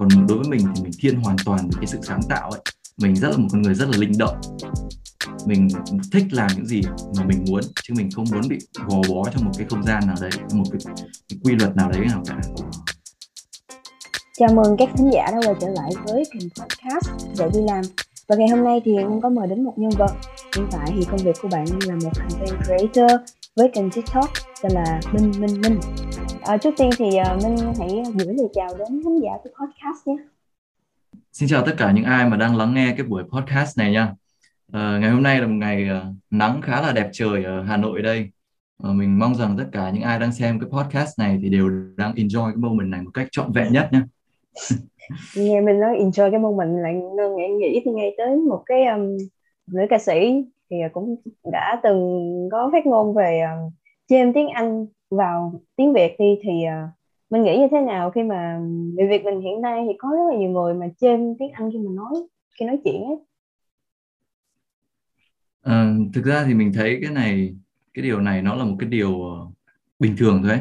còn đối với mình thì mình thiên hoàn toàn với cái sự sáng tạo ấy. Mình rất là một con người rất là linh động. Mình thích làm những gì mà mình muốn chứ mình không muốn bị gò bó trong một cái không gian nào đấy một cái, cái quy luật nào đấy nào cả. Chào mừng các khán giả đã quay trở lại với kênh podcast để đi làm. Và ngày hôm nay thì em có mời đến một nhân vật. Hiện tại thì công việc của bạn là một content creator với kênh tiktok tên là minh minh minh à, trước tiên thì uh, minh hãy gửi lời chào đến khán giả của podcast nhé Xin chào tất cả những ai mà đang lắng nghe cái buổi podcast này nha. À, ngày hôm nay là một ngày uh, nắng khá là đẹp trời ở Hà Nội đây. À, mình mong rằng tất cả những ai đang xem cái podcast này thì đều đang enjoy cái moment này một cách trọn vẹn nhất nhé. nghe mình nói enjoy cái moment lại nghĩ nghĩ thì ngay tới một cái um, nữ ca sĩ thì cũng đã từng có phát ngôn về um, chêm tiếng Anh vào tiếng Việt đi thì uh, mình nghĩ như thế nào khi mà người Việt mình hiện nay thì có rất là nhiều người mà trên tiếng Anh khi mà nói khi nói chuyện ấy. À, thực ra thì mình thấy cái này cái điều này nó là một cái điều ờ, bình thường thôi ấy.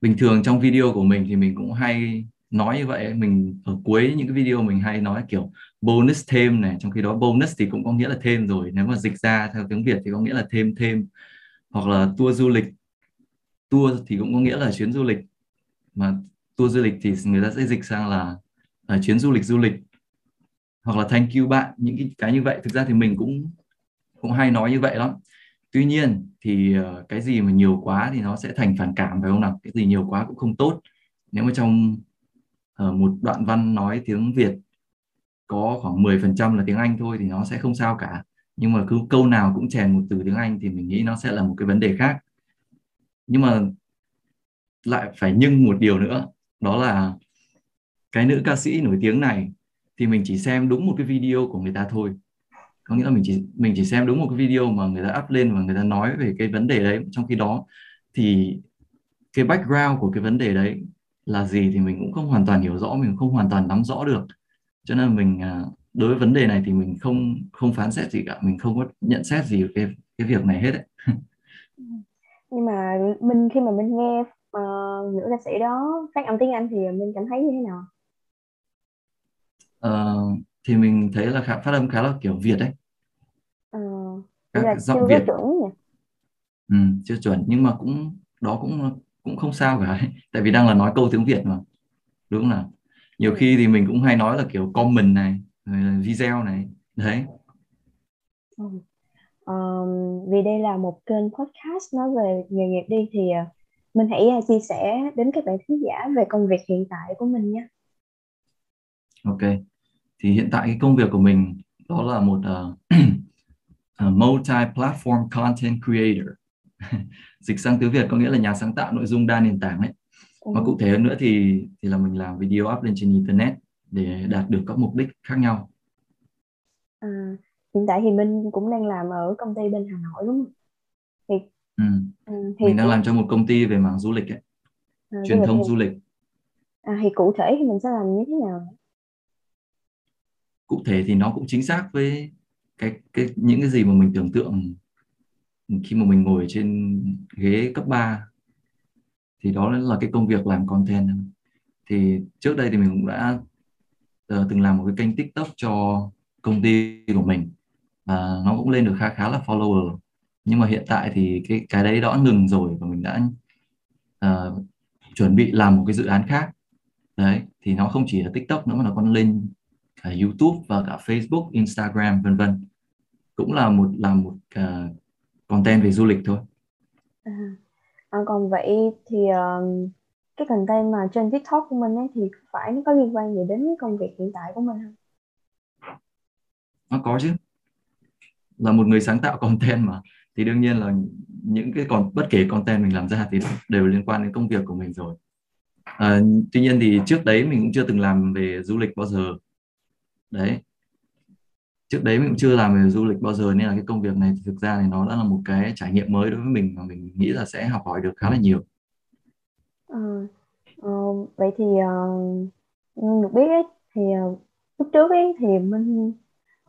bình thường trong video của mình thì mình cũng hay nói như vậy mình ở cuối những cái video mình hay nói kiểu bonus thêm này trong khi đó bonus thì cũng có nghĩa là thêm rồi nếu mà dịch ra theo tiếng Việt thì có nghĩa là thêm thêm. Hoặc là tour du lịch tour thì cũng có nghĩa là chuyến du lịch. Mà tour du lịch thì người ta sẽ dịch sang là là chuyến du lịch du lịch. Hoặc là thank you bạn những cái, cái như vậy. Thực ra thì mình cũng cũng hay nói như vậy lắm. Tuy nhiên thì ờ, cái gì mà nhiều quá thì nó sẽ thành phản cảm phải không nào? Cái gì nhiều quá cũng không tốt. Nếu mà trong uh, một đoạn văn nói tiếng Việt có khoảng 10% là tiếng Anh thôi thì nó sẽ không sao cả. Nhưng mà cứ câu nào cũng chèn một từ tiếng Anh thì mình nghĩ nó sẽ là một cái vấn đề khác nhưng mà lại phải nhưng một điều nữa, đó là cái nữ ca sĩ nổi tiếng này thì mình chỉ xem đúng một cái video của người ta thôi. Có nghĩa là mình chỉ mình chỉ xem đúng một cái video mà người ta up lên và người ta nói về cái vấn đề đấy. Trong khi đó thì cái background của cái vấn đề đấy là gì thì mình cũng không hoàn toàn hiểu rõ, mình không hoàn toàn nắm rõ được. Cho nên mình à, đối với vấn đề này thì mình không không phán xét gì cả. Mình không có nhận xét gì cái cái việc này hết ấy. nhưng mà mình khi mà mình nghe uh, nữ ca sĩ đó phát âm tiếng Anh thì mình cảm thấy như thế nào? Uh, thì mình thấy là khá, phát âm khá là kiểu Việt đấy uh, các là giọng Việt. chuẩn nhỉ? Ừ, chưa chuẩn. Nhưng mà cũng đó cũng cũng không sao cả tại vì đang là nói câu tiếng Việt mà. Đúng là nhiều ừ. khi thì mình cũng hay nói là kiểu comment này video này. Đấy. Ừ. um, vì đây là một kênh podcast nói về nghề nghiệp đi thì uh, mình hãy uh, chia sẻ đến các bạn khán giả về công việc hiện tại của mình nhé. Ok, thì hiện tại cái công việc của mình đó là một uh, multi-platform content creator. Dịch sang tiếng Việt có nghĩa là nhà sáng tạo nội dung đa nền tảng ấy. Ừ. Và cụ thể hơn nữa thì thì là mình làm video up lên trên internet để đạt được các mục đích khác nhau. À, hiện tại thì mình cũng đang làm ở công ty bên Hà Nội đúng không? Thì Ừ. Ừ, thì mình đang làm cho một công ty về mảng du lịch ấy. À, truyền du thông thì... du lịch à, thì cụ thể thì mình sẽ làm như thế nào cụ thể thì nó cũng chính xác với cái cái những cái gì mà mình tưởng tượng khi mà mình ngồi trên ghế cấp 3 thì đó là cái công việc làm content thì trước đây thì mình cũng đã uh, từng làm một cái kênh tiktok cho công ty của mình và nó cũng lên được khá khá là follower nhưng mà hiện tại thì cái cái đấy đã ngừng rồi và mình đã uh, chuẩn bị làm một cái dự án khác đấy thì nó không chỉ là TikTok nữa mà nó còn lên cả YouTube và cả Facebook, Instagram vân vân cũng là một làm một uh, content về du lịch thôi. À, à, còn vậy thì um, cái content mà trên TikTok của mình ấy thì phải nó có liên quan gì đến công việc hiện tại của mình không? Nó có chứ. Là một người sáng tạo content mà thì đương nhiên là những cái còn bất kể content mình làm ra thì đều liên quan đến công việc của mình rồi. À, tuy nhiên thì trước đấy mình cũng chưa từng làm về du lịch bao giờ. Đấy. Trước đấy mình cũng chưa làm về du lịch bao giờ nên là cái công việc này thì thực ra thì nó đã là một cái trải nghiệm mới đối với mình mà mình nghĩ là sẽ học hỏi được khá là nhiều. À, vậy thì ờ, được biết ấy, thì uh, lúc trước ấy thì mình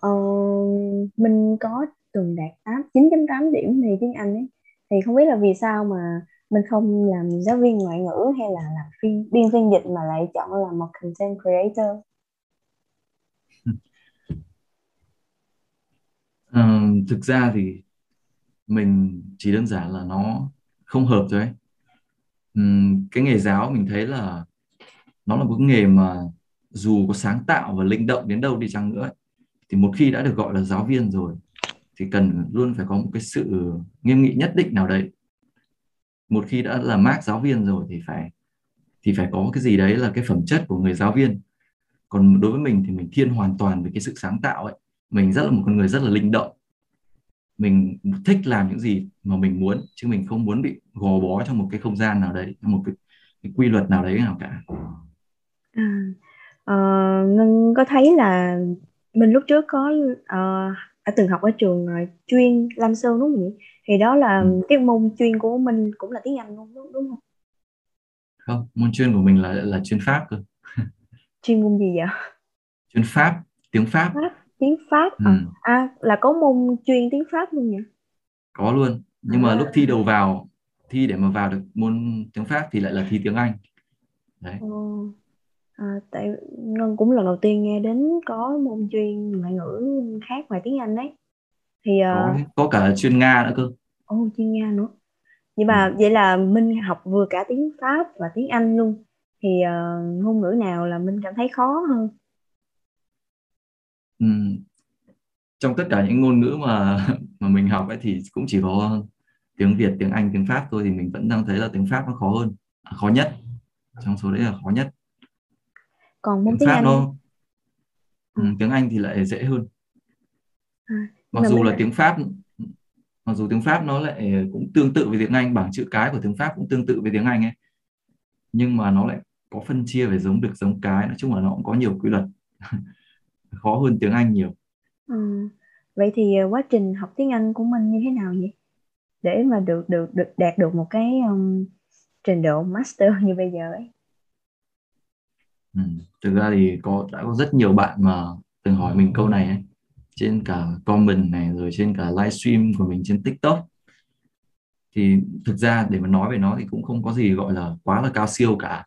uh, mình có từng đạt 8 9.8 điểm thì tiếng Anh ấy thì không biết là vì sao mà mình không làm giáo viên ngoại ngữ hay là làm phiên biên phiên dịch mà lại chọn là một content creator Uh, thực ra thì mình chỉ đơn giản là nó không hợp thôi ấy. Cái nghề giáo mình thấy là nó là một nghề mà dù có sáng tạo và linh động đến đâu đi chăng nữa thì một khi đã được gọi là giáo viên rồi thì cần luôn phải có một cái sự nghiêm nghị nhất định nào đấy. Một khi đã là mác giáo viên rồi thì phải thì phải có cái gì đấy là cái phẩm chất của người giáo viên. Còn đối với mình thì mình thiên hoàn toàn về cái sự sáng tạo ấy. Mình rất là một con người rất là linh động. Mình thích làm những gì mà mình muốn chứ mình không muốn bị gò bó trong một cái không gian nào đấy một cái, cái quy luật nào đấy nào cả. À, uh, ngân có thấy là mình lúc trước có uh, đã từng học ở trường uh, chuyên Lam Sơn đúng không nhỉ? Thì đó là ừ. cái môn chuyên của mình cũng là tiếng Anh luôn đúng, đúng không? Không môn chuyên của mình là là chuyên Pháp cơ. Chuyên môn gì vậy? Chuyên Pháp tiếng Pháp, Pháp tiếng Pháp ừ. à, à là có môn chuyên tiếng Pháp luôn nhỉ? Có luôn. Nhưng à. mà lúc thi đầu vào thi để mà vào được môn tiếng Pháp thì lại là thi tiếng Anh. Đấy. Ừ. à, tại ngân cũng lần đầu tiên nghe đến có môn chuyên ngoại ngữ khác ngoài tiếng Anh đấy thì uh... có, có cả chuyên Nga nữa cơ. Ồ oh, chuyên Nga nữa. Nhưng mà ừ. vậy là Minh học vừa cả tiếng Pháp và tiếng Anh luôn. Thì uh, ngôn ngữ nào là Minh cảm thấy khó hơn? Ừ. trong tất cả những ngôn ngữ mà mà mình học ấy thì cũng chỉ có tiếng Việt tiếng Anh tiếng Pháp thôi thì mình vẫn đang thấy là tiếng Pháp nó khó hơn. À, khó nhất. Trong số đấy là khó nhất còn môn tiếng, tiếng Pháp Anh nó ừ, tiếng Anh thì lại dễ hơn. À, mặc dù là tiếng Pháp mặc dù tiếng Pháp nó lại cũng tương tự với tiếng Anh bảng chữ cái của tiếng Pháp cũng tương tự với tiếng Anh ấy. Nhưng mà nó lại có phân chia về giống được giống cái. Nói chung là nó cũng có nhiều quy luật. Khó hơn tiếng Anh nhiều. Ừ. vậy thì ờ, quá trình học tiếng Anh của mình như thế nào vậy? Để mà được được được đạt được một cái um, trình độ master như bây giờ ấy ừ. thực ra thì có, đã có rất nhiều bạn mà từng hỏi mình câu này ấy. Trên cả comment này, rồi trên cả livestream của mình trên TikTok. Thì thực ra để mà nói về nó thì cũng không có gì gọi là quá là cao siêu cả.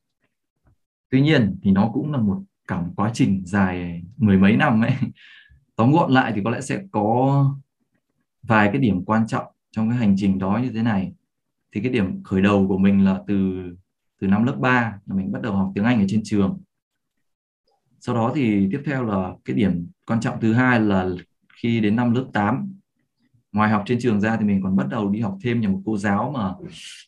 Tuy nhiên thì nó cũng là một cả một quá trình dài mười mấy năm ấy. Tóm gọn lại thì có lẽ sẽ có vài cái điểm quan trọng trong cái hành trình đó như thế này. Thì cái điểm khởi đầu của mình là từ từ năm lớp 3 là mình bắt đầu học tiếng Anh ở trên trường sau đó thì tiếp theo là cái điểm quan trọng thứ hai là khi đến năm lớp 8 ngoài học trên trường ra thì mình còn bắt đầu đi học thêm nhà một cô giáo mà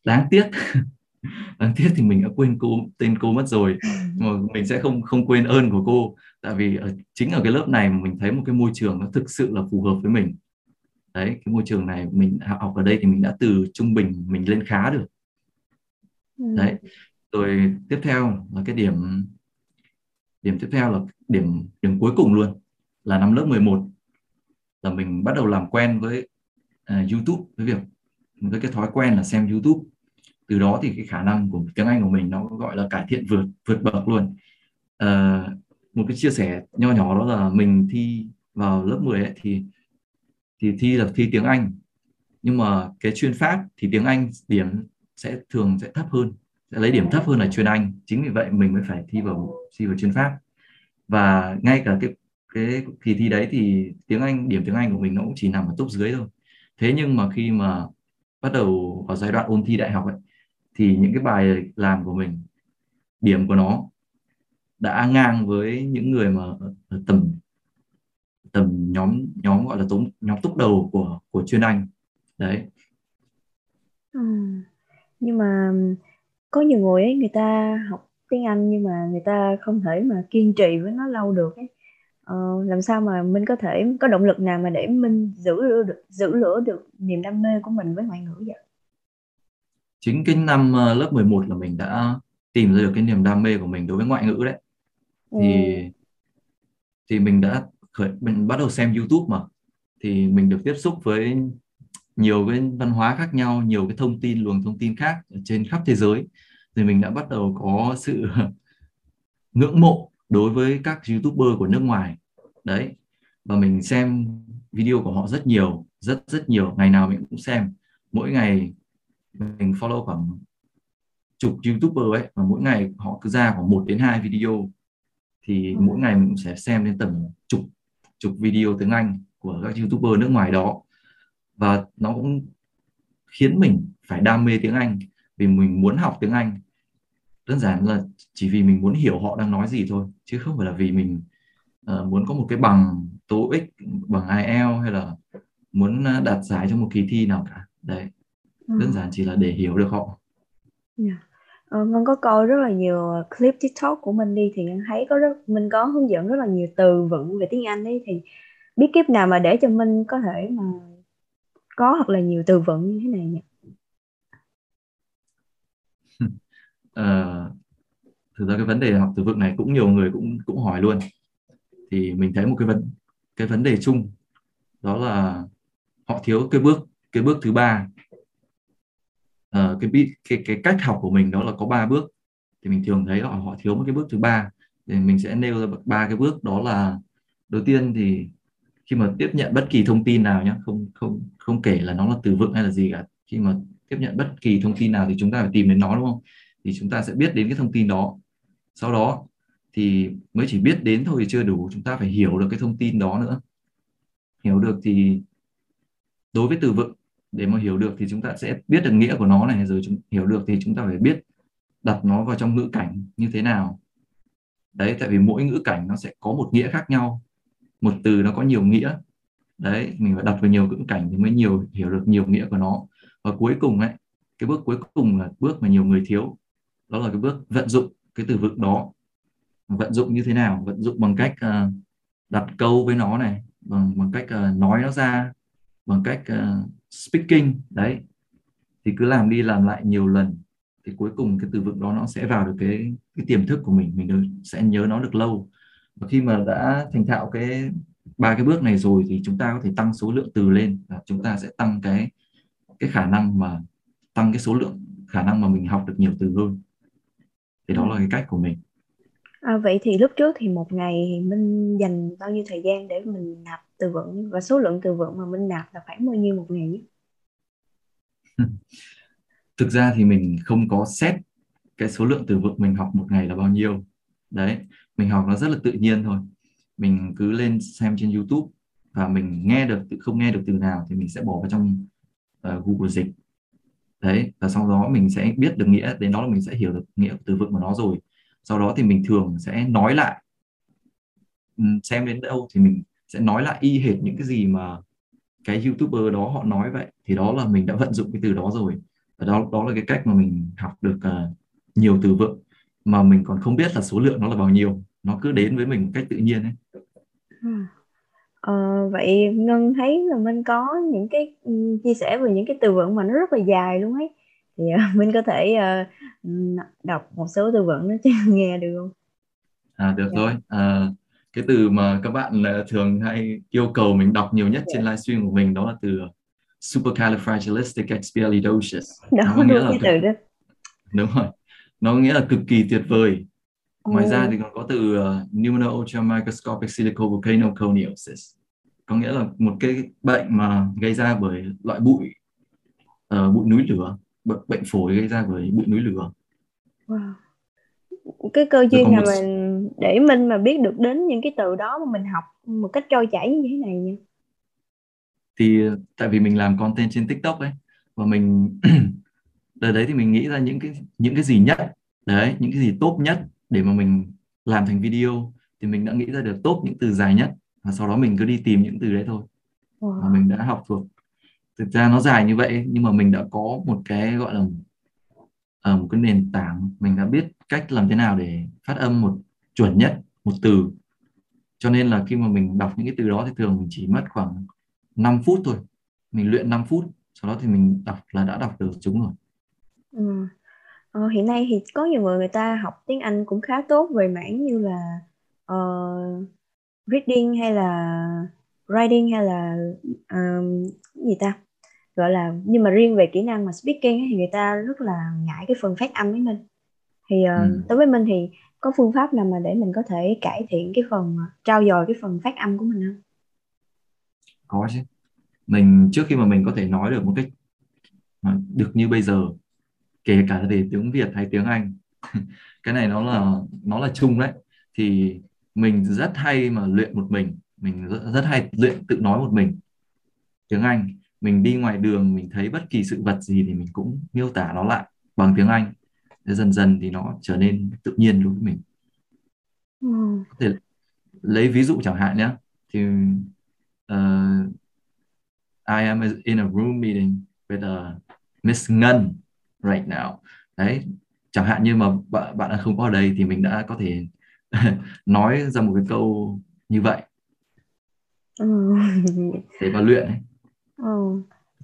đáng tiếc. Đáng tiếc thì mình đã quên cô tên cô mất rồi. Mà mình sẽ không không quên ơn của cô. Tại vì ở, chính ở cái lớp này mà mình thấy một cái môi trường nó thực sự là phù hợp với mình. Đấy cái môi trường này mình học ở đây thì mình đã từ trung bình mình lên khá được. Ừ. đấy rồi tiếp theo là cái điểm điểm tiếp theo là điểm điểm cuối cùng luôn là năm lớp 11 là mình bắt đầu làm quen với uh, YouTube với việc với cái thói quen là xem YouTube. Từ đó thì cái khả năng của tiếng Anh của mình nó gọi là cải thiện vượt vượt bậc luôn. Uh, một cái chia sẻ nho nhỏ đó là mình thi vào lớp 10 ấy, thì thì thi là thi tiếng Anh. Nhưng mà cái chuyên Pháp thì tiếng Anh điểm sẽ thường sẽ thấp hơn sẽ lấy điểm thấp hơn là chuyên Anh. Chính vì vậy mình mới phải thi vào thi vào chuyên Pháp. Và ngay cả cái cái kỳ thi đấy thì tiếng Anh, điểm tiếng Anh của mình nó cũng chỉ nằm ở top dưới thôi. Thế nhưng mà khi mà bắt đầu vào giai đoạn ôn thi đại học ấy, thì những cái bài làm của mình, điểm của nó đã ngang với những người mà ở tầm tầm nhóm nhóm gọi là tống nhóm túc đầu của của chuyên Anh. Đấy. Ừ. nhưng mà có nhiều người ấy người ta học tiếng Anh nhưng mà người ta không thể mà kiên trì với nó lâu được ấy. Ờ, làm sao mà mình có thể có động lực nào mà để mình giữ được giữ lửa được niềm đam mê của mình với ngoại ngữ vậy? Chính cái năm ờ, lớp 11 là mình đã tìm ra được cái niềm đam mê của mình đối với ngoại ngữ đấy. Thì ừ. thì mình đã khởi mình bắt đầu xem YouTube mà. Thì mình được tiếp xúc với nhiều cái văn hóa khác nhau, nhiều cái thông tin, luồng thông tin khác trên khắp thế giới. Thì mình đã bắt đầu có sự ngưỡng mộ đối với các youtuber của nước ngoài. Đấy, và mình xem video của họ rất nhiều, rất rất nhiều. Ngày nào mình cũng xem. Mỗi ngày mình follow khoảng chục youtuber ấy, và mỗi ngày họ cứ ra khoảng 1 đến 2 video. Thì mỗi ngày mình cũng sẽ xem đến tầm chục chục video tiếng Anh của các youtuber nước ngoài đó và nó cũng khiến mình phải đam mê tiếng Anh vì mình muốn học tiếng Anh đơn giản là chỉ vì mình muốn hiểu họ đang nói gì thôi chứ không phải là vì mình uh, muốn có một cái bằng TOEIC bằng IELTS hay là muốn ờ, đạt giải trong một kỳ thi nào cả đấy Ừ. đơn giản chỉ là để hiểu được họ Dạ. Ờ, Ngân có coi rất là nhiều clip TikTok của mình đi thì Ngân thấy có rất mình có hướng dẫn rất là nhiều từ vựng về tiếng Anh ấy thì biết kiếp nào mà để cho mình có thể mà có hoặc là nhiều từ vựng như thế này nhỉ? à, thực ra cái vấn đề học từ vựng này cũng nhiều người cũng cũng hỏi luôn. Thì mình thấy một cái vấn cái vấn đề chung đó là họ thiếu cái bước cái bước thứ ba. À, cái cái cái cách học của mình đó là có ba bước. Thì mình thường thấy họ họ thiếu một cái bước thứ ba. Thì mình sẽ nêu ra ba cái bước. Đó là đầu tiên thì khi mà tiếp nhận bất kỳ thông tin nào nhé không không không kể là nó là từ vựng hay là gì cả. Khi mà tiếp nhận bất kỳ thông tin nào thì chúng ta phải tìm đến nó, đúng không? Thì chúng ta sẽ biết đến cái thông tin đó. Sau đó thì mới chỉ biết đến thôi thì chưa đủ, chúng ta phải hiểu được cái thông tin đó nữa. Hiểu được thì đối với từ vựng, để mà hiểu được thì chúng ta sẽ biết được nghĩa của nó này, rồi chúng, hiểu được thì chúng ta phải biết đặt nó vào trong ngữ cảnh như thế nào. Đấy, tại vì mỗi ngữ cảnh nó sẽ có một nghĩa khác nhau một từ nó có nhiều nghĩa. Đấy mình phải đặt vào nhiều ngữ cảnh thì mới nhiều hiểu được nhiều nghĩa của nó. Và cuối cùng ấy cái bước cuối cùng là bước mà nhiều người thiếu đó là cái bước vận dụng cái từ vựng đó. Vận dụng như thế nào? Vận dụng bằng cách uh, đặt câu với nó này bằng bằng cách uh, nói nó ra bằng cách uh, speaking. Đấy thì cứ làm đi làm lại nhiều lần thì cuối cùng cái từ vựng đó nó sẽ vào được cái cái tiềm thức của mình. Mình được, sẽ nhớ nó được lâu khi mà đã thành thạo cái ba cái bước này rồi thì chúng ta có thể tăng số lượng từ lên và chúng ta sẽ tăng cái cái khả năng mà tăng cái số lượng khả năng mà mình học được nhiều từ hơn. Thì đó là cái cách của mình. À, vậy thì lúc trước thì một ngày mình dành bao nhiêu thời gian để mình nạp từ vựng? Và số lượng từ vựng mà mình nạp là khoảng bao nhiêu một ngày nhé? thực ra thì mình không có set cái số lượng từ vựng mình học một ngày là bao nhiêu. Đấy mình học nó rất là tự nhiên thôi. Mình cứ lên xem trên YouTube và mình nghe được không nghe được từ nào thì mình sẽ bỏ vào trong uh, Google dịch. Đấy và sau đó mình sẽ biết được nghĩa đến đó là mình sẽ hiểu được nghĩa từ vựng của nó rồi. Sau đó thì mình thường sẽ nói lại. Xem đến đâu thì mình sẽ nói lại y hệt những cái gì mà cái youtuber đó họ nói vậy. Thì đó là mình đã vận dụng cái từ đó rồi. Và đó đó là cái cách mà mình học được uh, nhiều từ vựng. Mà mình còn không biết là số lượng nó là bao nhiêu nó cứ đến với mình một cách tự nhiên ấy Ờ, vậy Ngân thấy là mình có những cái chia sẻ về những cái từ vựng mà nó rất là dài luôn ấy thì uh, mình có thể uh, đọc một số từ vựng đó cho nghe được không? À được dạ. rồi. À, cái từ mà các bạn thường hay yêu cầu mình đọc nhiều nhất dạ. trên livestream của mình đó là từ supercalifragilisticexpialidocious. Đó, nó nghĩa là cái từ đó. Đúng rồi. Nó nghĩa là cực kỳ tuyệt vời. Ngoài ừ. ra thì còn có từ uh, pneumono ultramicroscopic silicovolcanoconiosis. Có nghĩa là một cái bệnh mà gây ra bởi loại bụi uh, bụi núi lửa, bệnh, bệnh phổi gây ra bởi bụi núi lửa. Wow cái cơ duyên nào một... mình để mình mà biết được đến những cái từ đó mà mình học một cách trôi chảy như thế này nha thì tại vì mình làm content trên tiktok ấy và mình đời đấy thì mình nghĩ ra những cái những cái gì nhất đấy những cái gì tốt nhất để mà mình làm thành video thì mình đã nghĩ ra được tốt những từ dài nhất và sau đó mình cứ đi tìm những từ đấy thôi. Wow. và mình đã học thuộc. Thực ra nó dài như vậy nhưng mà mình đã có một cái gọi là ở một cái nền tảng. Mình đã biết cách làm thế nào để phát âm một chuẩn nhất một từ. Cho nên là khi mà mình đọc những cái từ đó thì thường mình chỉ mất khoảng 5 phút thôi. Mình luyện 5 phút sau đó thì mình đọc là đã đọc được chúng rồi. Ừ. ờ, hiện nay thì có nhiều người người ta học tiếng Anh cũng khá tốt về mảng như là uh, reading hay là writing hay là um, gì ta gọi là nhưng mà riêng về kỹ năng mà speaking thì người ta rất là ngại cái phần phát âm với mình thì uh, ừ. đối với mình thì có phương pháp nào mà để mình có thể cải thiện cái phần trao dồi cái phần phát âm của mình không? Có chứ. Mình trước khi mà mình có thể nói được một cách được như bây giờ kể cả về tiếng Việt hay tiếng Anh. Cái này nó là nó là chung đấy. Thì mình rất hay mà luyện một mình. Mình rất, rất hay luyện tự nói một mình tiếng Anh. Mình đi ngoài đường mình thấy bất kỳ sự vật gì thì mình cũng miêu tả nó lại bằng tiếng Anh. Thế dần dần thì nó trở nên tự nhiên đối với mình. Ừ. có thể lấy ví dụ chẳng hạn nhé thì uh, I am in a room meeting with uh, Miss Ngân right now đấy chẳng hạn như mà bạn bạn không có ở đây thì mình đã có thể nói ra một cái câu như vậy ừ. để vào luyện ấy. ừ.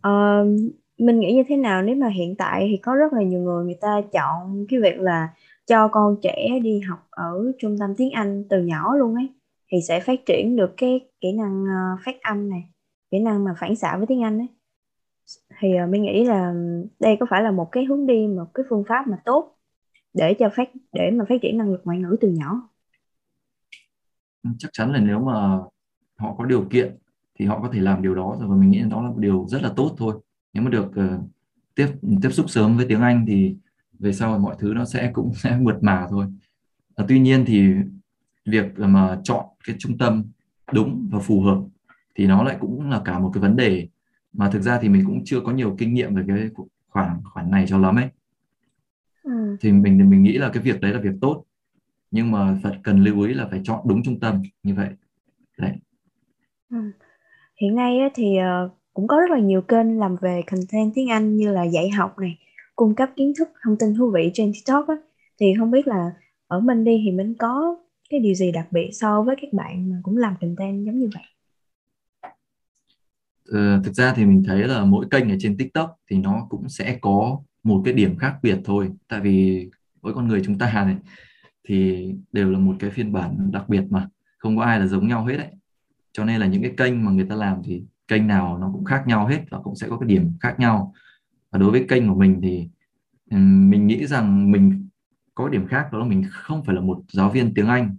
uh, mình nghĩ như thế nào nếu mà hiện tại thì có rất là nhiều người người ta chọn cái việc là cho con trẻ đi học ở trung tâm tiếng Anh từ nhỏ luôn ấy thì sẽ phát triển được cái kỹ năng uh, phát âm này kỹ năng mà phản xạ với tiếng Anh ấy thì uh, mình nghĩ là đây có phải là một cái hướng đi một cái phương pháp mà tốt để cho phát để mà phát triển năng lực ngoại ngữ từ nhỏ? Ừ, chắc chắn là nếu mà họ có điều kiện thì họ có thể làm điều đó rồi và mình nghĩ đó là một điều rất là tốt thôi. Nếu mà được uh, tiếp tiếp xúc sớm với tiếng Anh thì về sau mọi thứ nó sẽ cũng sẽ mượt mà thôi. À, tuy nhiên thì việc mà chọn cái trung tâm đúng và phù hợp thì nó lại cũng là cả một cái vấn đề mà thực ra thì mình cũng chưa có nhiều kinh nghiệm về cái khoản khoản này cho lắm ấy. Ừ. thì mình mình nghĩ là cái việc đấy là việc tốt. Nhưng mà phải cần lưu ý là phải chọn đúng trung tâm như vậy. Đấy. Ừ. hiện nay thì ờ, cũng có rất là nhiều kênh làm về content tiếng Anh như là dạy học này cung cấp kiến thức thông tin thú vị trên TikTok á, thì không biết là ở mình đi thì mình có cái điều gì đặc biệt so với các bạn mà cũng làm content giống như vậy Ờ, thực ra thì mình thấy là mỗi kênh ở trên TikTok thì nó cũng sẽ có một cái điểm khác biệt thôi. Tại vì mỗi con người chúng ta này thì đều là một cái phiên bản đặc biệt mà không có ai là giống nhau hết đấy. Cho nên là những cái kênh mà người ta làm thì kênh nào nó cũng khác nhau hết và cũng sẽ có cái điểm khác nhau. Và đối với kênh của mình thì ừ, mình nghĩ rằng mình có điểm khác đó là mình không phải là một giáo viên tiếng Anh.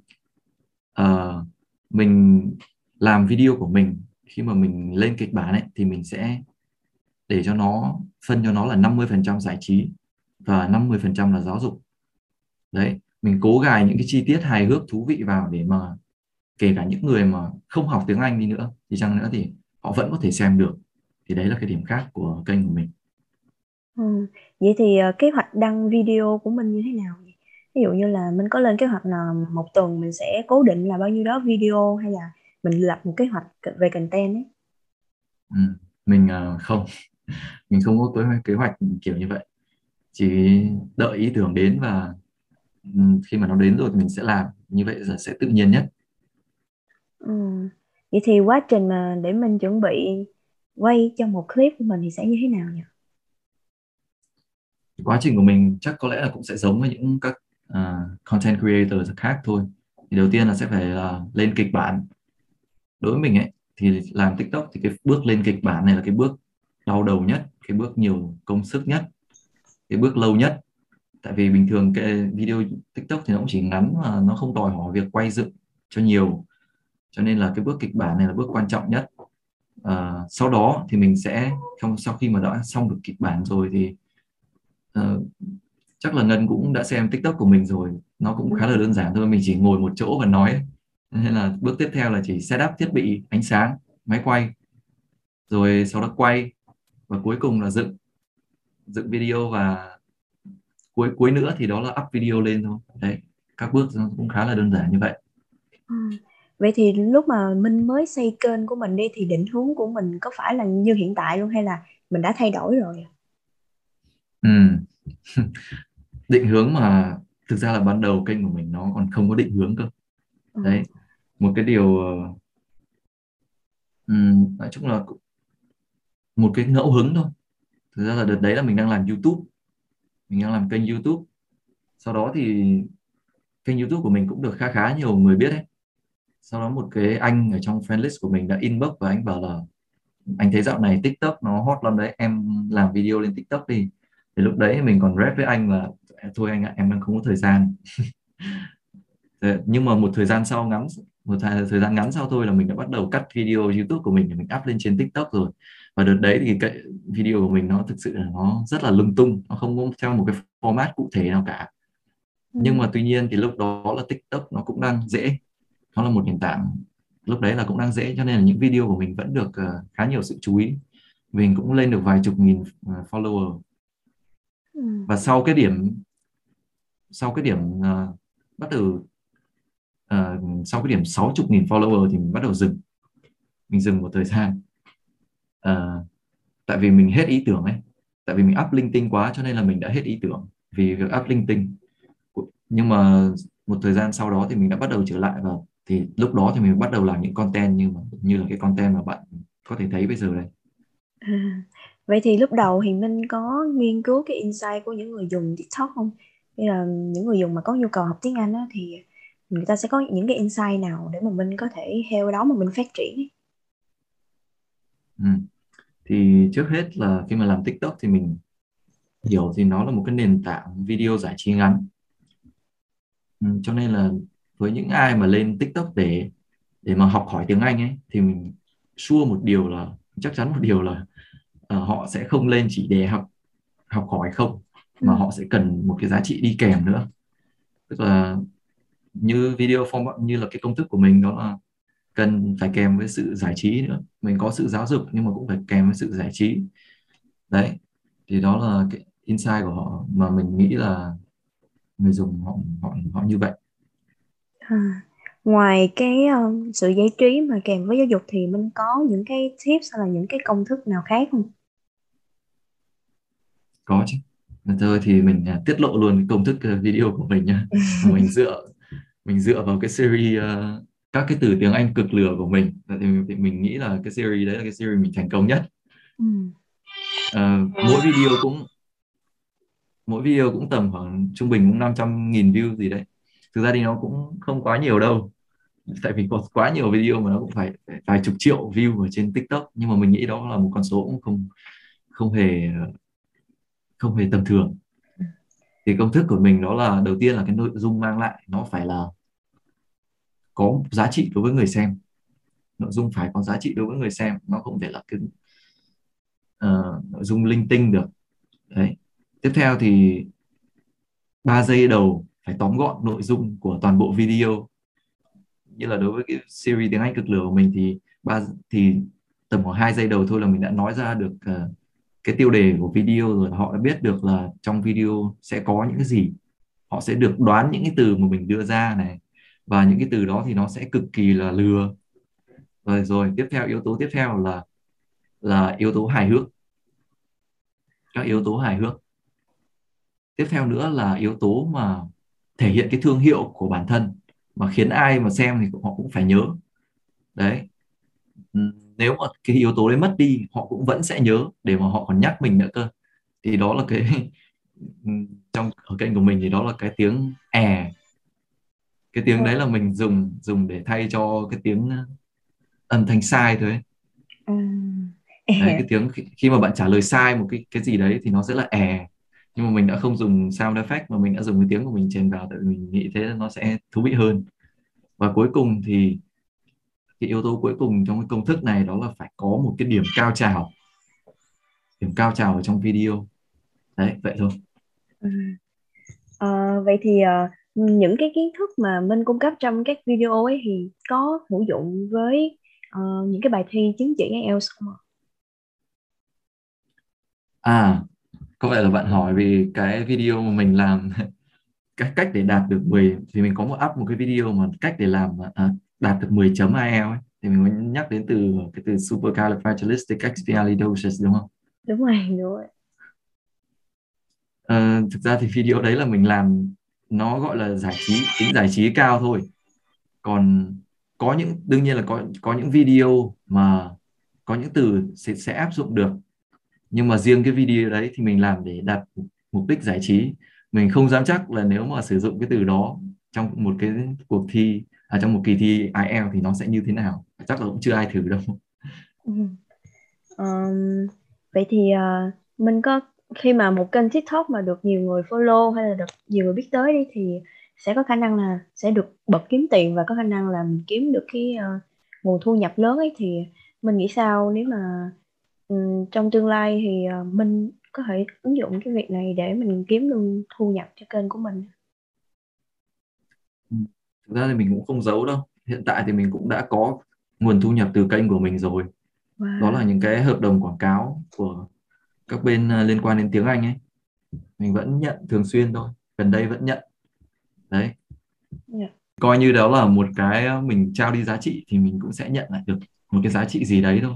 Uh, mình làm video của mình khi mà mình lên kịch bản ấy thì mình sẽ để cho nó phân cho nó là 50% giải trí và 50% là giáo dục. Đấy mình cố gài những cái chi tiết hài hước thú vị vào để mà kể cả những người mà không học tiếng Anh đi nữa thì chăng nữa thì họ vẫn có thể xem được. Thì đấy là cái điểm khác của kênh của mình. Ừ. vậy thì uh, kế hoạch đăng video của mình như thế nào ví dụ như là mình có lên kế hoạch là một tuần mình sẽ cố định là bao nhiêu đó video hay là mình lập một kế hoạch về content ấy. Ừ. mình uh, không. Mình không có kế hoạch, kế hoạch kiểu như vậy. Chỉ đợi ý tưởng đến và ừ, khi mà nó đến rồi thì mình sẽ làm. Như vậy là sẽ tự nhiên nhất. Ừ. vậy thì quá trình mà để mình chuẩn bị quay cho một clip của mình thì sẽ như thế nào nhỉ? Quá trình của mình chắc có lẽ là cũng sẽ giống với những các uh, content creators khác thôi. Thì đầu tiên là sẽ phải uh, lên kịch bản đối với mình ấy thì làm tiktok thì cái bước lên kịch bản này là cái bước đau đầu nhất cái bước nhiều công sức nhất cái bước lâu nhất. Tại vì bình thường cái video tiktok thì nó cũng chỉ ngắn mà nó không đòi hỏi việc quay dựng cho nhiều. Cho nên là cái bước kịch bản này là bước quan trọng nhất. À, sau đó thì mình sẽ không sau khi mà đã xong được kịch bản rồi thì uh, chắc là ngân cũng đã xem tiktok của mình rồi. Nó cũng khá là đơn giản thôi mình chỉ ngồi một chỗ và nói nên là bước tiếp theo là chỉ setup thiết bị ánh sáng máy quay rồi sau đó quay và cuối cùng là dựng dựng video và cuối cuối nữa thì đó là up video lên thôi đấy các bước cũng khá là đơn giản như vậy ừ. vậy thì lúc mà mình mới xây kênh của mình đi thì định hướng của mình có phải là như hiện tại luôn hay là mình đã thay đổi rồi ừ. định hướng mà thực ra là ban đầu kênh của mình nó còn không có định hướng cơ ừ. đấy một cái điều um, nói chung là một cái ngẫu hứng thôi. Thực ra là đợt đấy là mình đang làm YouTube. Mình đang làm kênh YouTube. Sau đó thì kênh YouTube của mình cũng được khá khá nhiều người biết đấy. Sau đó một cái anh ở trong fan list của mình đã inbox và anh bảo là anh thấy dạo này TikTok nó hot lắm đấy em làm video lên TikTok đi. Thì lúc đấy mình còn rep với anh là thôi anh ạ em đang không có thời gian. Nhưng mà một thời gian sau ngắn một thời, thời gian ngắn sau thôi là mình đã bắt đầu cắt video YouTube của mình để mình up lên trên TikTok rồi. Và đợt đấy thì cái video của mình nó thực sự là nó rất là lung tung nó không có theo một cái format cụ thể nào cả. Ừ. nhưng mà tuy nhiên thì lúc đó là tiktok nó cũng đang dễ. Nó là một nền tảng lúc đấy là cũng đang dễ cho nên là những video của mình vẫn được uh, khá nhiều sự chú ý. Mình cũng lên được vài chục nghìn uh, follower. Ừ. và sau cái điểm sau cái điểm uh, bắt đầu uh, sau cái điểm 60 nghìn follower thì mình bắt đầu dừng. Mình dừng một thời gian. Uh, tại vì mình hết ý tưởng ấy. Tại vì mình up linh tinh quá cho nên là mình đã hết ý tưởng vì việc up linh tinh nhưng mà một thời gian sau đó thì mình đã bắt đầu trở lại và thì lúc đó thì mình bắt đầu làm những content như mà như là cái content mà bạn có thể thấy bây giờ đây. À, vậy thì lúc đầu thì Minh có nghiên cứu cái insight của những người dùng TikTok không? Hay là những người dùng mà có nhu cầu học tiếng Anh đó, thì người ta sẽ có những cái insight nào để mà mình có thể theo đó mà mình phát triển ừ. thì trước hết là khi mà làm TikTok thì mình hiểu thì nó là một cái nền tảng video giải trí ngắn ừ, cho nên là với những ai mà lên TikTok để để mà học hỏi tiếng Anh ấy thì mình sure một điều là chắc chắn một điều là uh, họ sẽ không lên chỉ để học học hỏi không mà ừ. họ sẽ cần một cái giá trị đi kèm nữa tức là như video form như là cái công thức của mình đó là cần phải kèm với sự giải trí nữa. Mình có sự giáo dục nhưng mà cũng phải kèm với sự giải trí. Đấy thì đó là cái insight của họ mà mình nghĩ là người dùng họ họ họ như vậy. À, ngoài cái uh, sự giải trí mà kèm với giáo dục thì mình có những cái tips hay là những cái công thức nào khác không? Có chứ. Thôi thì mình uh, tiết lộ luôn công thức uh, video của mình nha mình dựa mình dựa vào cái series uh, các cái từ tiếng Anh cực lửa của mình. Thì mình, thì mình nghĩ là cái series đấy là cái series mình thành công nhất. Ừ. uh, mỗi video cũng mỗi video cũng tầm khoảng trung bình cũng 500 nghìn view gì đấy. Thực ra thì nó cũng không quá nhiều đâu. Tại vì có quá nhiều video mà nó cũng phải, phải vài chục triệu view ở trên TikTok. Nhưng mà mình nghĩ đó là một con số cũng không không hề không hề tầm thường. Thì công thức của mình đó là đầu tiên là cái nội dung mang lại nó phải là có giá trị đối với người xem. Nội dung phải có giá trị đối với người xem nó không thể là cái uh, nội dung linh tinh được. Đấy. Tiếp theo thì 3 giây đầu phải tóm gọn nội dung của toàn bộ video. Như là đối với cái series tiếng Anh cực lửa của mình thì ba thì tầm khoảng hai giây đầu thôi là mình đã nói ra được uh, cái tiêu đề của video rồi họ đã biết được là trong video sẽ có những cái gì. Họ sẽ được đoán những cái từ mà mình đưa ra này và những cái từ đó thì nó sẽ cực kỳ là lừa. Rồi rồi, tiếp theo, yếu tố tiếp theo là là yếu tố hài hước. Các yếu tố hài hước. Tiếp theo nữa là yếu tố mà thể hiện cái thương hiệu của bản thân, mà khiến ai mà xem thì họ cũng phải nhớ. Đấy. Nếu mà cái yếu tố đấy mất đi, họ cũng vẫn sẽ nhớ để mà họ còn nhắc mình nữa cơ. Thì đó là cái trong ở kênh của mình thì đó là cái tiếng è cái tiếng đấy là mình dùng dùng để thay cho cái tiếng âm thanh sai thôi ấy. đấy, cái tiếng khi, khi mà bạn trả lời sai một cái cái gì đấy thì nó sẽ là è nhưng mà mình đã không dùng sound effect mà mình đã dùng cái tiếng của mình chèn vào tại vì mình nghĩ thế nó sẽ thú vị hơn. Và cuối cùng thì cái yếu tố cuối cùng trong cái công thức này đó là phải có một cái điểm cao trào. Điểm cao trào ở trong video. Đấy vậy thôi. Ừ. à, vậy thì uh, những cái kiến thức mà Minh cung cấp trong các video ấy thì có hữu dụng với uh, những cái bài thi chứng chỉ IELTS không ạ? À, có vẻ là bạn hỏi về cái video mà mình làm cách cách để đạt được 10 thì mình có một up một cái video mà cách để làm à, đạt được 10 chấm IELTS ấy thì mình có nhắc đến từ cái từ supercalifragilisticexpialidocious đúng không? Đúng rồi, đúng rồi. À, thực ra thì video đấy là mình làm nó gọi là giải trí tính giải trí cao thôi. Còn có những đương nhiên là có có những video mà có những từ sẽ, sẽ áp dụng được. Nhưng mà riêng cái video đấy thì mình làm để đạt mục đích giải trí. Mình không dám chắc là nếu mà sử dụng cái từ đó trong một cái cuộc thi à, trong một kỳ thi IELTS thì nó sẽ như thế nào. Chắc là cũng chưa ai thử đâu. Um, vậy thì uh, mình có khi mà một kênh TikTok mà được nhiều người follow hay là được nhiều người biết tới đi thì sẽ có khả năng là sẽ được bật kiếm tiền và có khả năng là mình kiếm được cái uh, nguồn thu nhập lớn ấy thì mình nghĩ sao nếu mà um, trong tương lai thì uh, mình có thể ứng dụng cái việc này để mình kiếm được thu nhập cho kênh của mình ừ. thực ra thì mình cũng không giấu đâu hiện tại thì mình cũng đã có nguồn thu nhập từ kênh của mình rồi wow. đó là những cái hợp đồng quảng cáo của các bên à, liên quan đến tiếng Anh ấy mình vẫn nhận thường xuyên thôi gần đây vẫn nhận đấy yeah. Dạ. coi như đó là một cái mình trao đi giá trị thì mình cũng sẽ nhận lại được một cái giá trị gì đấy thôi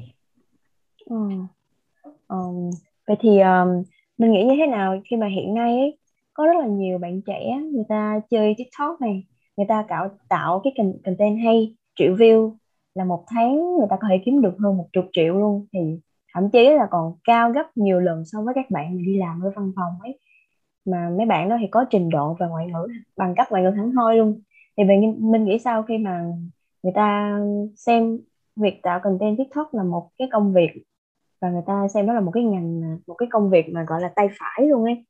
ừ. um, vậy thì um, mình nghĩ như thế nào khi mà hiện nay ấy, có rất là nhiều bạn trẻ người ta chơi TikTok này người ta tạo tạo cái content hay triệu view là một tháng người ta có thể kiếm được hơn một chục triệu luôn thì thậm chí là còn cao gấp nhiều lần so với các bạn đi làm ở văn phòng ấy. Mà mấy bạn đó thì có trình độ về ngoại ngữ bằng cấp ngoại ngữ thẳng hoi luôn. Thì mình, mình nghĩ sao khi mà người ta xem việc tạo content TikTok là một cái công việc và người ta xem đó là một cái ngành một cái công việc mà gọi là tay phải luôn ấy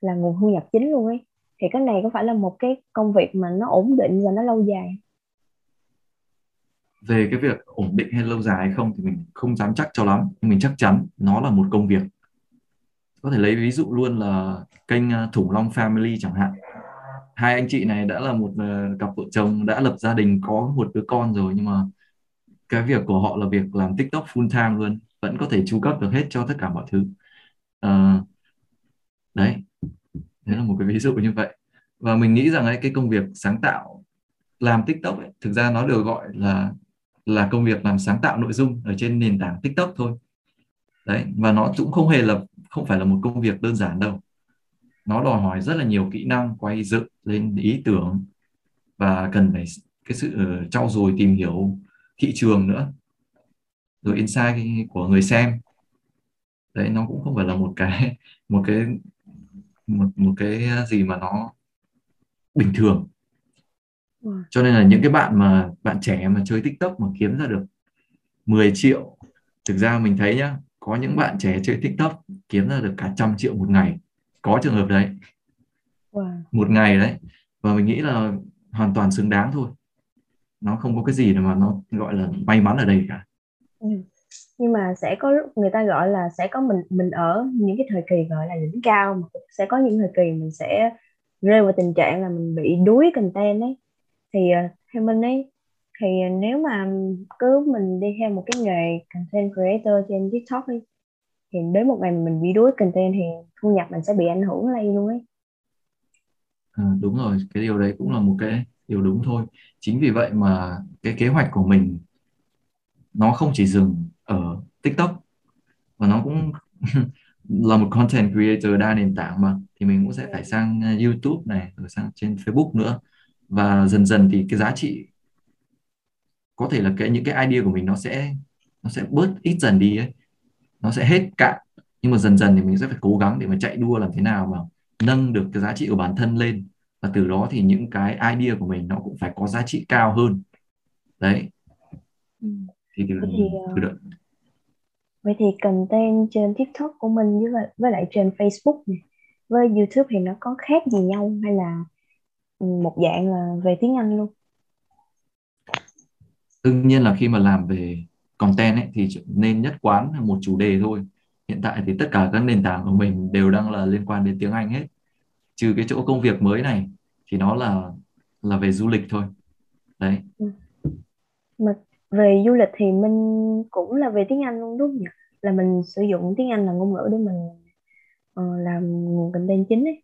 là nguồn thu nhập chính luôn ấy thì cái này có phải là một cái công việc mà nó ổn định và nó lâu dài? Về cái việc ổn định hay lâu dài hay không thì mình không dám chắc cho lắm nhưng mình chắc chắn nó là một công việc. Có thể lấy ví dụ luôn là kênh à, Thủng Long Family chẳng hạn. Hai anh chị này đã là một à, cặp vợ chồng đã lập gia đình có một đứa con rồi nhưng mà cái việc của họ là việc làm TikTok full time luôn vẫn có thể chu cấp được hết cho tất cả mọi thứ. À, đấy đấy là một cái ví dụ như vậy. Và mình nghĩ rằng ấy, cái công việc sáng tạo làm TikTok ấy, thực ra nó được gọi là là công việc làm sáng tạo nội dung ở trên nền tảng TikTok thôi. Đấy và nó cũng không hề là, không phải là một công việc đơn giản đâu. Nó đòi hỏi rất là nhiều kỹ năng, quay dựng lên ý tưởng và cần phải cái sự ờ, trau dồi tìm hiểu thị trường nữa, rồi insight của người xem. Đấy, nó cũng không phải là một cái một cái, một một cái gì mà nó bình thường cho nên là những cái bạn mà bạn trẻ mà chơi tiktok mà kiếm ra được 10 triệu thực ra mình thấy nhá có những bạn trẻ chơi tiktok kiếm ra được cả trăm triệu một ngày. Có trường hợp đấy. Wow. một ngày đấy. Và mình nghĩ là hoàn toàn xứng đáng thôi. Nó không có cái gì mà nó gọi là may mắn ở đây cả. Ừ. nhưng mà sẽ có lúc người ta gọi là sẽ có mình mình ở những cái thời kỳ gọi là đỉnh cao mà sẽ có những thời kỳ mình sẽ rơi vào tình trạng là mình bị đuối content ấy thì uh, theo mình ấy thì nếu mà cứ mình đi theo một cái nghề content creator trên TikTok ấy thì đến một ngày mình bị đuối content thì thu nhập mình sẽ bị ảnh hưởng lên luôn ấy. À, đúng rồi cái điều đấy cũng là một cái điều đúng thôi. Chính vì vậy mà cái kế hoạch của mình nó không chỉ dừng ở TikTok và nó cũng là một content creator đa nền tảng mà. Thì mình cũng sẽ phải sang uh, YouTube này rồi sang trên Facebook nữa và dần dần thì cái giá trị có thể là cái những cái idea của mình nó sẽ nó sẽ bớt ít dần đi ấy. Nó sẽ hết cạn. Nhưng mà dần dần thì mình sẽ phải cố gắng để mà chạy đua làm thế nào mà nâng được cái giá trị của bản thân lên. Và từ đó thì những cái idea của mình nó cũng phải có giá trị cao hơn. Đấy. Ừ. thì từ, thì, từ đó. vậy thì content trên TikTok của mình với với lại trên Facebook này với YouTube thì nó có khác gì nhau hay là một dạng là về tiếng Anh luôn. Đương nhiên là khi mà làm về content ấy, thì nên nhất quán một chủ đề thôi. Hiện tại thì tất cả các nền tảng của mình đều đang là liên quan đến tiếng Anh hết. Trừ cái chỗ công việc mới này thì nó là là về du lịch thôi. Đấy. Ừ. mà về du lịch thì mình cũng là về tiếng Anh luôn đúng không nhỉ? Là mình sử dụng tiếng Anh là ngôn ngữ để mình uh, làm nguồn content chính ấy.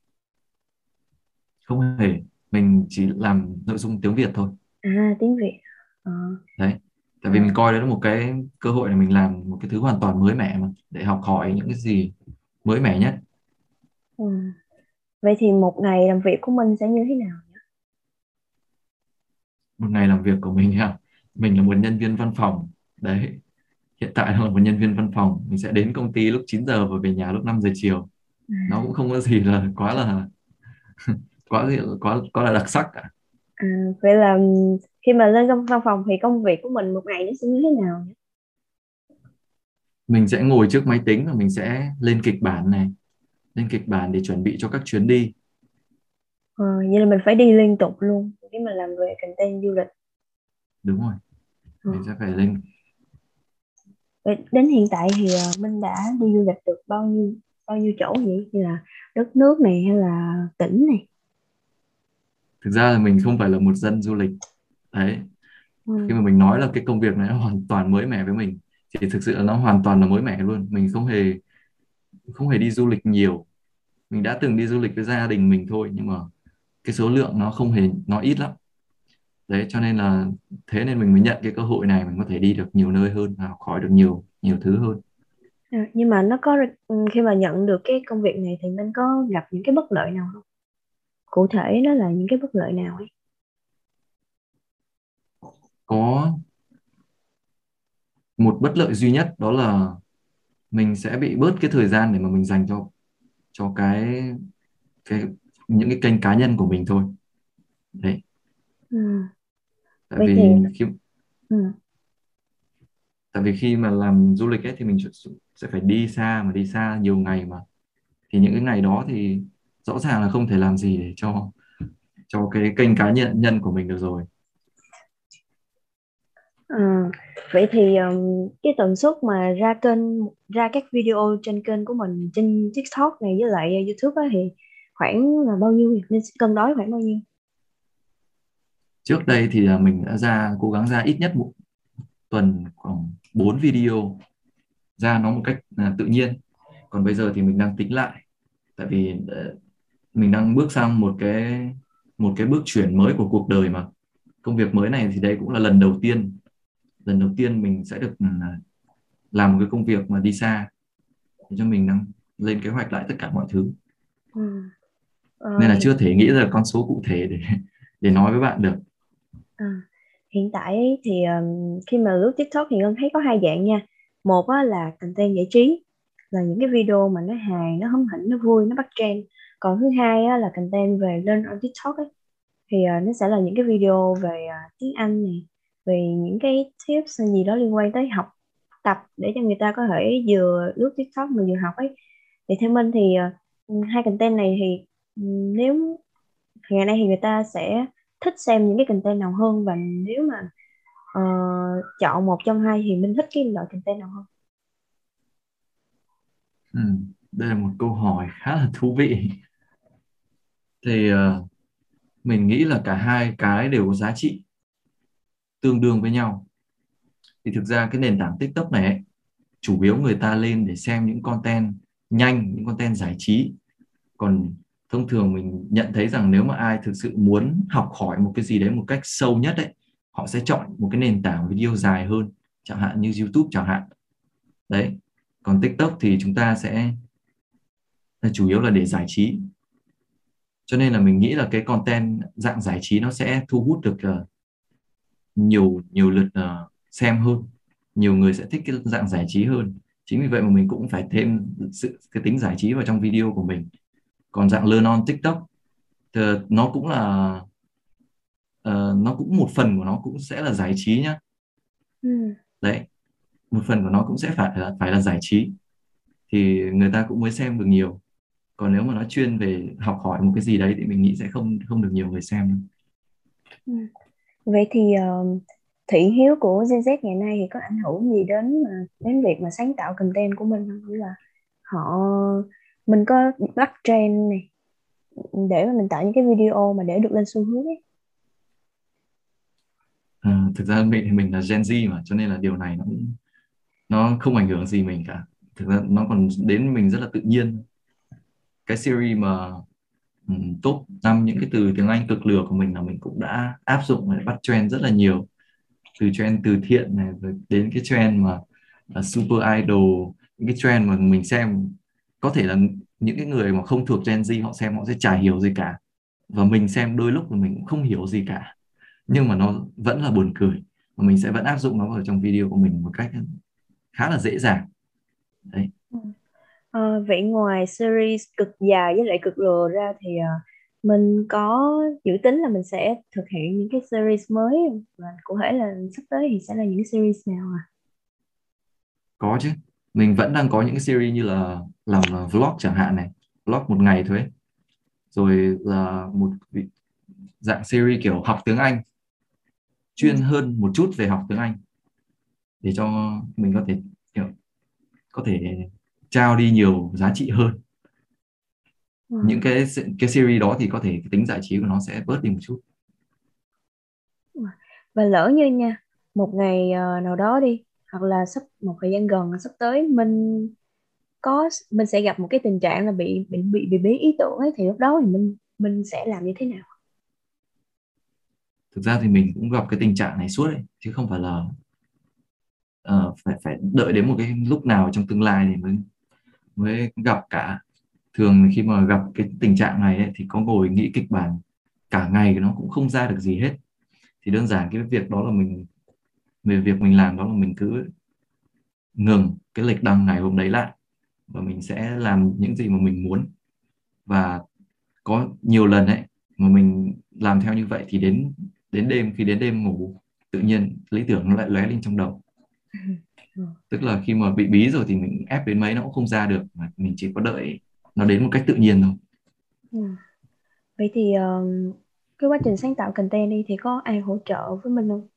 Không hề mình chỉ làm nội dung tiếng Việt thôi à tiếng Việt à. đấy tại vì mình coi đấy là một cái cơ hội để mình làm một cái thứ hoàn toàn mới mẻ mà để học hỏi những cái gì mới mẻ nhất ừ. vậy thì một ngày làm việc của mình sẽ như thế nào nhỉ? một ngày làm việc của mình ha mình là một nhân viên văn phòng đấy hiện tại là một nhân viên văn phòng mình sẽ đến công ty lúc 9 giờ và về nhà lúc 5 giờ chiều à. nó cũng không có gì là quá là quá quá quá là đặc sắc cả. À, vậy là khi mà lên văn phòng thì công việc của mình một ngày nó sẽ như thế nào mình sẽ ngồi trước máy tính và mình sẽ lên kịch bản này. Lên kịch bản để chuẩn bị cho các chuyến đi. À, vậy là mình phải đi liên tục luôn khi mà làm về content du lịch. Đúng rồi. Ừ. mình sẽ phải lên. Đến hiện tại thì ờ, Minh đã đi du lịch được bao nhiêu bao nhiêu chỗ vậy như là đất nước này hay là tỉnh này thực ra là mình không phải là một dân du lịch. Đấy. Ừ. khi mà mình nói là cái công việc này nó hoàn toàn mới mẻ với mình thì thực sự là nó hoàn toàn là mới mẻ luôn. Mình không hề không hề đi du lịch nhiều. Mình đã từng đi du lịch với gia đình mình thôi nhưng mà cái số lượng nó không hề nó ít lắm. Đấy cho nên là thế nên mình mới nhận cái cơ hội này mình có thể đi được nhiều nơi hơn và học hỏi được nhiều nhiều thứ hơn. À, nhưng mà nó có ừ, khi mà nhận được cái công việc này thì mình có gặp những cái bất lợi nào không cụ thể nó là những cái bất lợi nào ấy có một bất lợi duy nhất đó là mình sẽ bị bớt cái thời gian để mà mình dành cho cho cái cái những cái kênh cá nhân của mình thôi đấy ừ. tại Vậy vì thì khi ừ. tại vì khi mà làm du lịch ấy thì mình sẽ phải đi xa mà đi xa nhiều ngày mà thì những cái ngày đó thì rõ ràng là không thể làm gì để cho cho cái kênh cá nhân nhân của mình được rồi. À, vậy thì um, cái tần suất mà ra kênh ra các video trên kênh của mình trên TikTok này với lại YouTube á, thì khoảng là bao nhiêu? Nên cân đối khoảng bao nhiêu? Trước đây thì mình đã ra cố gắng ra ít nhất một tuần khoảng 4 video. Ra nó một cách uh, tự nhiên. Còn bây giờ thì mình đang tính lại. Tại vì uh, mình đang bước sang một cái một cái bước chuyển mới của cuộc đời mà. Công việc mới này thì đây cũng là lần đầu tiên. Lần đầu tiên mình sẽ được ừ, làm một cái công việc mà đi xa để cho mình đang lên kế hoạch lại tất cả mọi thứ. Ừ. ờ, nên là chưa thể nghĩ ra con số cụ thể để để nói với bạn được. À, hiện tại thì um, khi mà lướt tiktok thì ngân thấy có hai dạng nha. Một á, là content giải trí là những cái video mà nó hài nó hóm hỉnh nó vui nó bắt trend còn thứ hai á, là content về lên on tiktok ấy. Thì uh, nó sẽ là những cái video về uh, tiếng anh này về những cái tips gì đó liên quan tới học tập để cho người ta có thể vừa lướt tiktok mà vừa học ấy. Thì theo mình thì uh, hai content này thì ừ, nếu ngày nay thì người ta sẽ thích xem những cái content nào hơn và nếu mà uh, chọn một trong hai thì mình thích cái loại content nào hơn? Ừ, đây là một câu hỏi khá là thú vị thì uh, mình nghĩ là cả hai cái đều có giá trị tương đương với nhau. Thì thực ra cái nền tảng TikTok này ấy, chủ yếu người ta lên để xem những content nhanh những content giải trí. Còn thông thường mình nhận thấy rằng nếu mà ai thực sự muốn học hỏi một cái gì đấy một cách sâu nhất ấy họ sẽ chọn một cái nền tảng video dài hơn chẳng hạn như YouTube chẳng hạn. Đấy. Còn TikTok thì chúng ta sẽ chủ yếu là để giải trí cho nên là mình nghĩ là cái content dạng giải trí nó sẽ thu hút được uh, nhiều nhiều lượt uh, xem hơn nhiều người sẽ thích cái dạng giải trí hơn. Chính vì vậy mà mình cũng phải thêm sự cái tính giải trí vào trong video của mình. Còn dạng learn on tiktok thì nó cũng là uh, nó cũng một phần của nó cũng sẽ là giải trí nhá. Ừ. đấy một phần của nó cũng sẽ phải là phải là giải trí. Thì người ta cũng mới xem được nhiều còn nếu mà nó chuyên về học hỏi một cái gì đấy thì mình nghĩ sẽ không không được nhiều người xem đâu. Ừ. Vậy thì uh, thị hiếu của Gen Z ngày nay thì có ảnh hưởng gì đến mà đến việc mà sáng tạo content của mình không? Là họ mình có bắt trend này để mà mình tạo những cái video mà để được lên xu hướng ấy. À, thực ra mình mình là Gen Z mà cho nên là điều này nó nó không ảnh hưởng gì mình cả thực ra nó còn đến mình rất là tự nhiên cái series mà ừ, top 5 những cái từ tiếng Anh cực lửa của mình là mình cũng đã áp dụng để bắt trend rất là nhiều. Từ trend từ thiện này rồi đến cái trend mà uh, super idol những cái trend mà mình xem có thể là những cái người mà không thuộc Gen Z họ xem họ sẽ chả hiểu gì cả. Và mình xem đôi lúc là mình cũng không hiểu gì cả. Nhưng mà nó vẫn là buồn cười và mình sẽ vẫn áp dụng nó vào trong video của mình một cách khá là dễ dàng. Đấy. À, vậy ngoài series cực dài với lại cực lừa ra thì uh, mình có dự tính là mình sẽ thực hiện những cái series mới và cụ thể là sắp tới thì sẽ là những series nào à? Có chứ. Mình vẫn đang có những cái series như là làm vlog chẳng hạn này, vlog một ngày thôi ấy. Rồi là một dạng series kiểu học tiếng Anh chuyên ừ. hơn một chút về học tiếng Anh để cho mình có thể kiểu, có thể trao đi nhiều giá trị hơn. Wow. những cái cái series đó thì có thể cái tính giải trí của nó sẽ bớt đi một chút. Và lỡ như nha một ngày ờ, nào đó đi hoặc là sắp một thời gian gần sắp tới mình có mình sẽ gặp một cái tình trạng là bị bị bị bị bí ý tưởng ấy thì lúc đó thì mình mình sẽ làm như thế nào? Thực ra thì mình cũng gặp cái tình trạng này suốt ấy chứ không phải là ờ, phải phải đợi đến một cái lúc nào trong tương lai thì mới mới gặp cả. Thường khi mà gặp cái tình trạng này ấy, thì có ngồi nghĩ kịch bản cả ngày nó cũng không ra được gì hết. Thì đơn giản cái việc đó là mình về việc mình làm đó là mình cứ ngừng cái lịch đăng ngày hôm đấy lại và mình sẽ làm những gì mà mình muốn. Và có nhiều lần ấy mà mình làm theo như vậy thì đến đến đêm khi đến đêm ngủ tự nhiên lý tưởng nó lại lóe lên trong đầu. Ừ. Ừ. tức là khi mà bị bí rồi thì mình ép đến mấy nó cũng không ra được mà mình chỉ có đợi nó đến một cách tự nhiên thôi Ừ. vậy thì ờ, cái quá trình sáng tạo content đi thì có ai hỗ trợ với mình không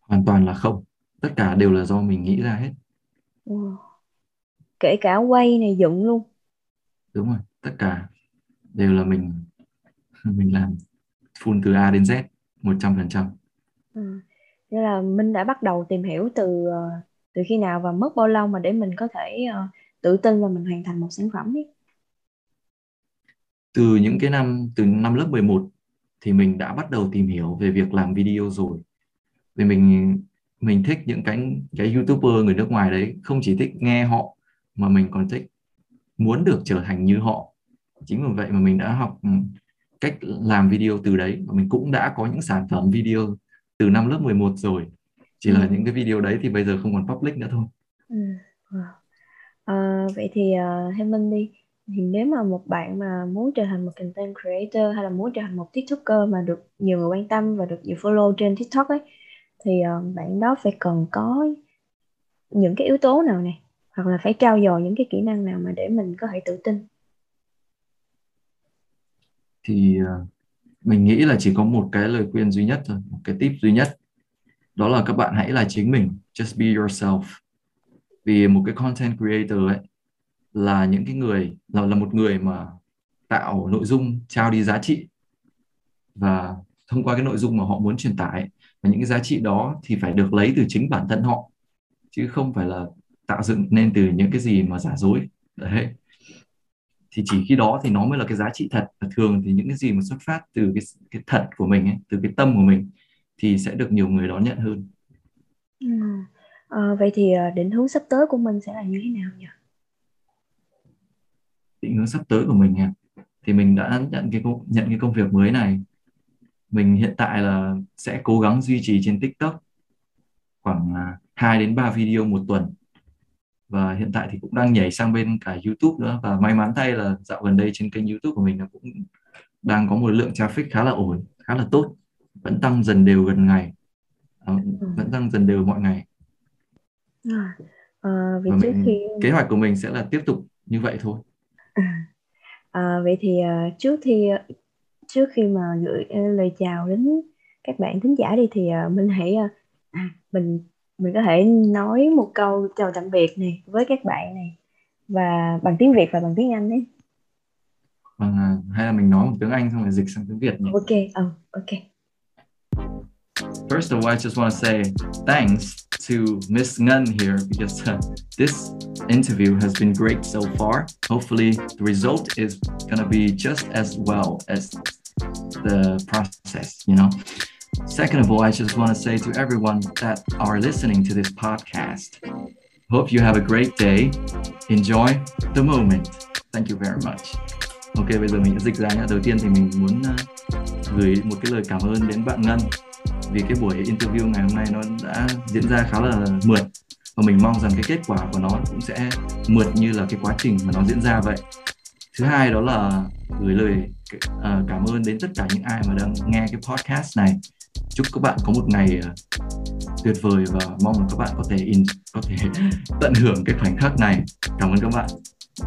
hoàn toàn là không tất cả đều là do mình nghĩ ra hết Wow. kể cả quay này dựng luôn đúng rồi tất cả đều là mình mình làm full từ A đến Z 100% Ừ. Thế là Minh đã bắt đầu tìm hiểu từ ờ, từ khi nào và mất bao lâu mà để mình có thể ờ, tự tin là mình hoàn thành một sản phẩm ấy. từ những cái năm, từ năm lớp 11 thì mình đã bắt đầu tìm hiểu về việc làm video rồi vì mình mình thích những cái cái youtuber người nước ngoài đấy, không chỉ thích nghe họ, mà mình còn thích muốn được trở thành như họ chính vì vậy mà mình đã học ừ, cách làm video từ đấy và mình cũng đã có những sản phẩm video từ năm lớp 11 rồi chỉ là Ừ. những cái video đấy thì bây giờ không còn public nữa thôi Ừ. Wow. Ờ, vậy thì ờ, theo Minh đi thì nếu mà một bạn mà muốn trở thành một content creator hay là muốn trở thành một TikToker mà được nhiều người quan tâm và được nhiều follow trên TikTok ấy thì ờ, bạn đó phải cần có những cái yếu tố nào này hoặc là phải trau dồi những cái kỹ năng nào mà để mình có thể tự tin. thì ờ, mình nghĩ là chỉ có một cái lời khuyên duy nhất thôi, một cái tip duy nhất. Đó là các bạn hãy là chính mình, just be yourself. Vì một cái content creator ấy, là những cái người, là là một người mà tạo nội dung, trao đi giá trị. Và thông qua cái nội dung mà họ muốn truyền tải, và những cái giá trị đó thì phải được lấy từ chính bản thân họ, chứ không phải là tạo dựng nên từ những cái gì mà giả dối. Đấy thì chỉ khi đó thì nó mới là cái giá trị thật và thường thì những cái gì mà xuất phát từ cái cái thật của mình ấy, từ cái tâm của mình thì sẽ được nhiều người đón nhận hơn Ừ. Ờ, vậy thì ờ, định hướng sắp tới của mình sẽ là như thế nào nhỉ? định hướng sắp tới của mình nha thì mình đã nhận cái công, nhận cái công việc mới này mình hiện tại là sẽ cố gắng duy trì trên TikTok khoảng à, 2 đến 3 video một tuần và hiện tại thì cũng đang nhảy sang bên cả YouTube nữa. Và may mắn thay là dạo gần đây trên kênh YouTube của mình nó cũng đang có một lượng traffic khá là ổn khá là tốt. Vẫn tăng dần đều gần ngày. Ờ, vẫn tăng dần đều mọi ngày. À, vậy và trước mình khi kế hoạch của mình sẽ là tiếp tục như vậy thôi. À, vậy thì trước khi trước khi mà gửi lời chào đến các bạn thính giả đi thì ờ, mình hãy à, mình mình có thể nói một câu chào tạm biệt này với các bạn này và bằng tiếng Việt và bằng tiếng Anh đấy. Vâng, à, hay là mình nói một tiếng Anh xong rồi dịch sang tiếng Việt nhỉ Ok, ờ, ok. First of all, I just want to say thanks to Miss Ngun here because uh, this interview has been great so far. Hopefully, the result is going to be just as well as the process, you know. Second of all, I just want to say to everyone that are listening to this podcast, hope you have a great day. Enjoy the moment. Thank you very much. Ok, bây giờ mình sẽ dịch ra nhé. Đầu tiên thì mình muốn à, gửi một cái lời cảm ơn đến bạn Ngân vì cái buổi interview ngày hôm nay nó đã diễn ra khá là mượt và mình mong rằng cái kết quả của nó cũng sẽ mượt như là cái quá trình mà nó diễn ra vậy thứ hai đó là gửi lời à, cảm ơn đến tất cả những ai mà đang nghe cái podcast này chúc các bạn có một ngày uh, tuyệt vời và mong các bạn có thể in có thể tận hưởng cái khoảnh khắc này cảm ơn các bạn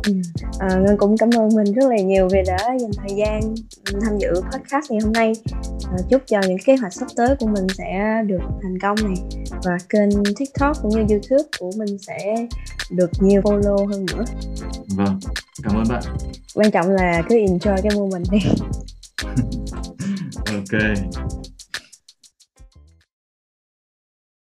Ừ. À, Ngân cũng cảm ơn mình rất là nhiều vì đã dành thời gian tham dự podcast ngày hôm nay. À, chúc cho những kế hoạch sắp tới của mình sẽ được thành công này và kênh TikTok cũng như YouTube của mình sẽ được nhiều follow hơn nữa. Vâng, cảm ơn bạn. Quan trọng là cứ enjoy cái moment đi. ok.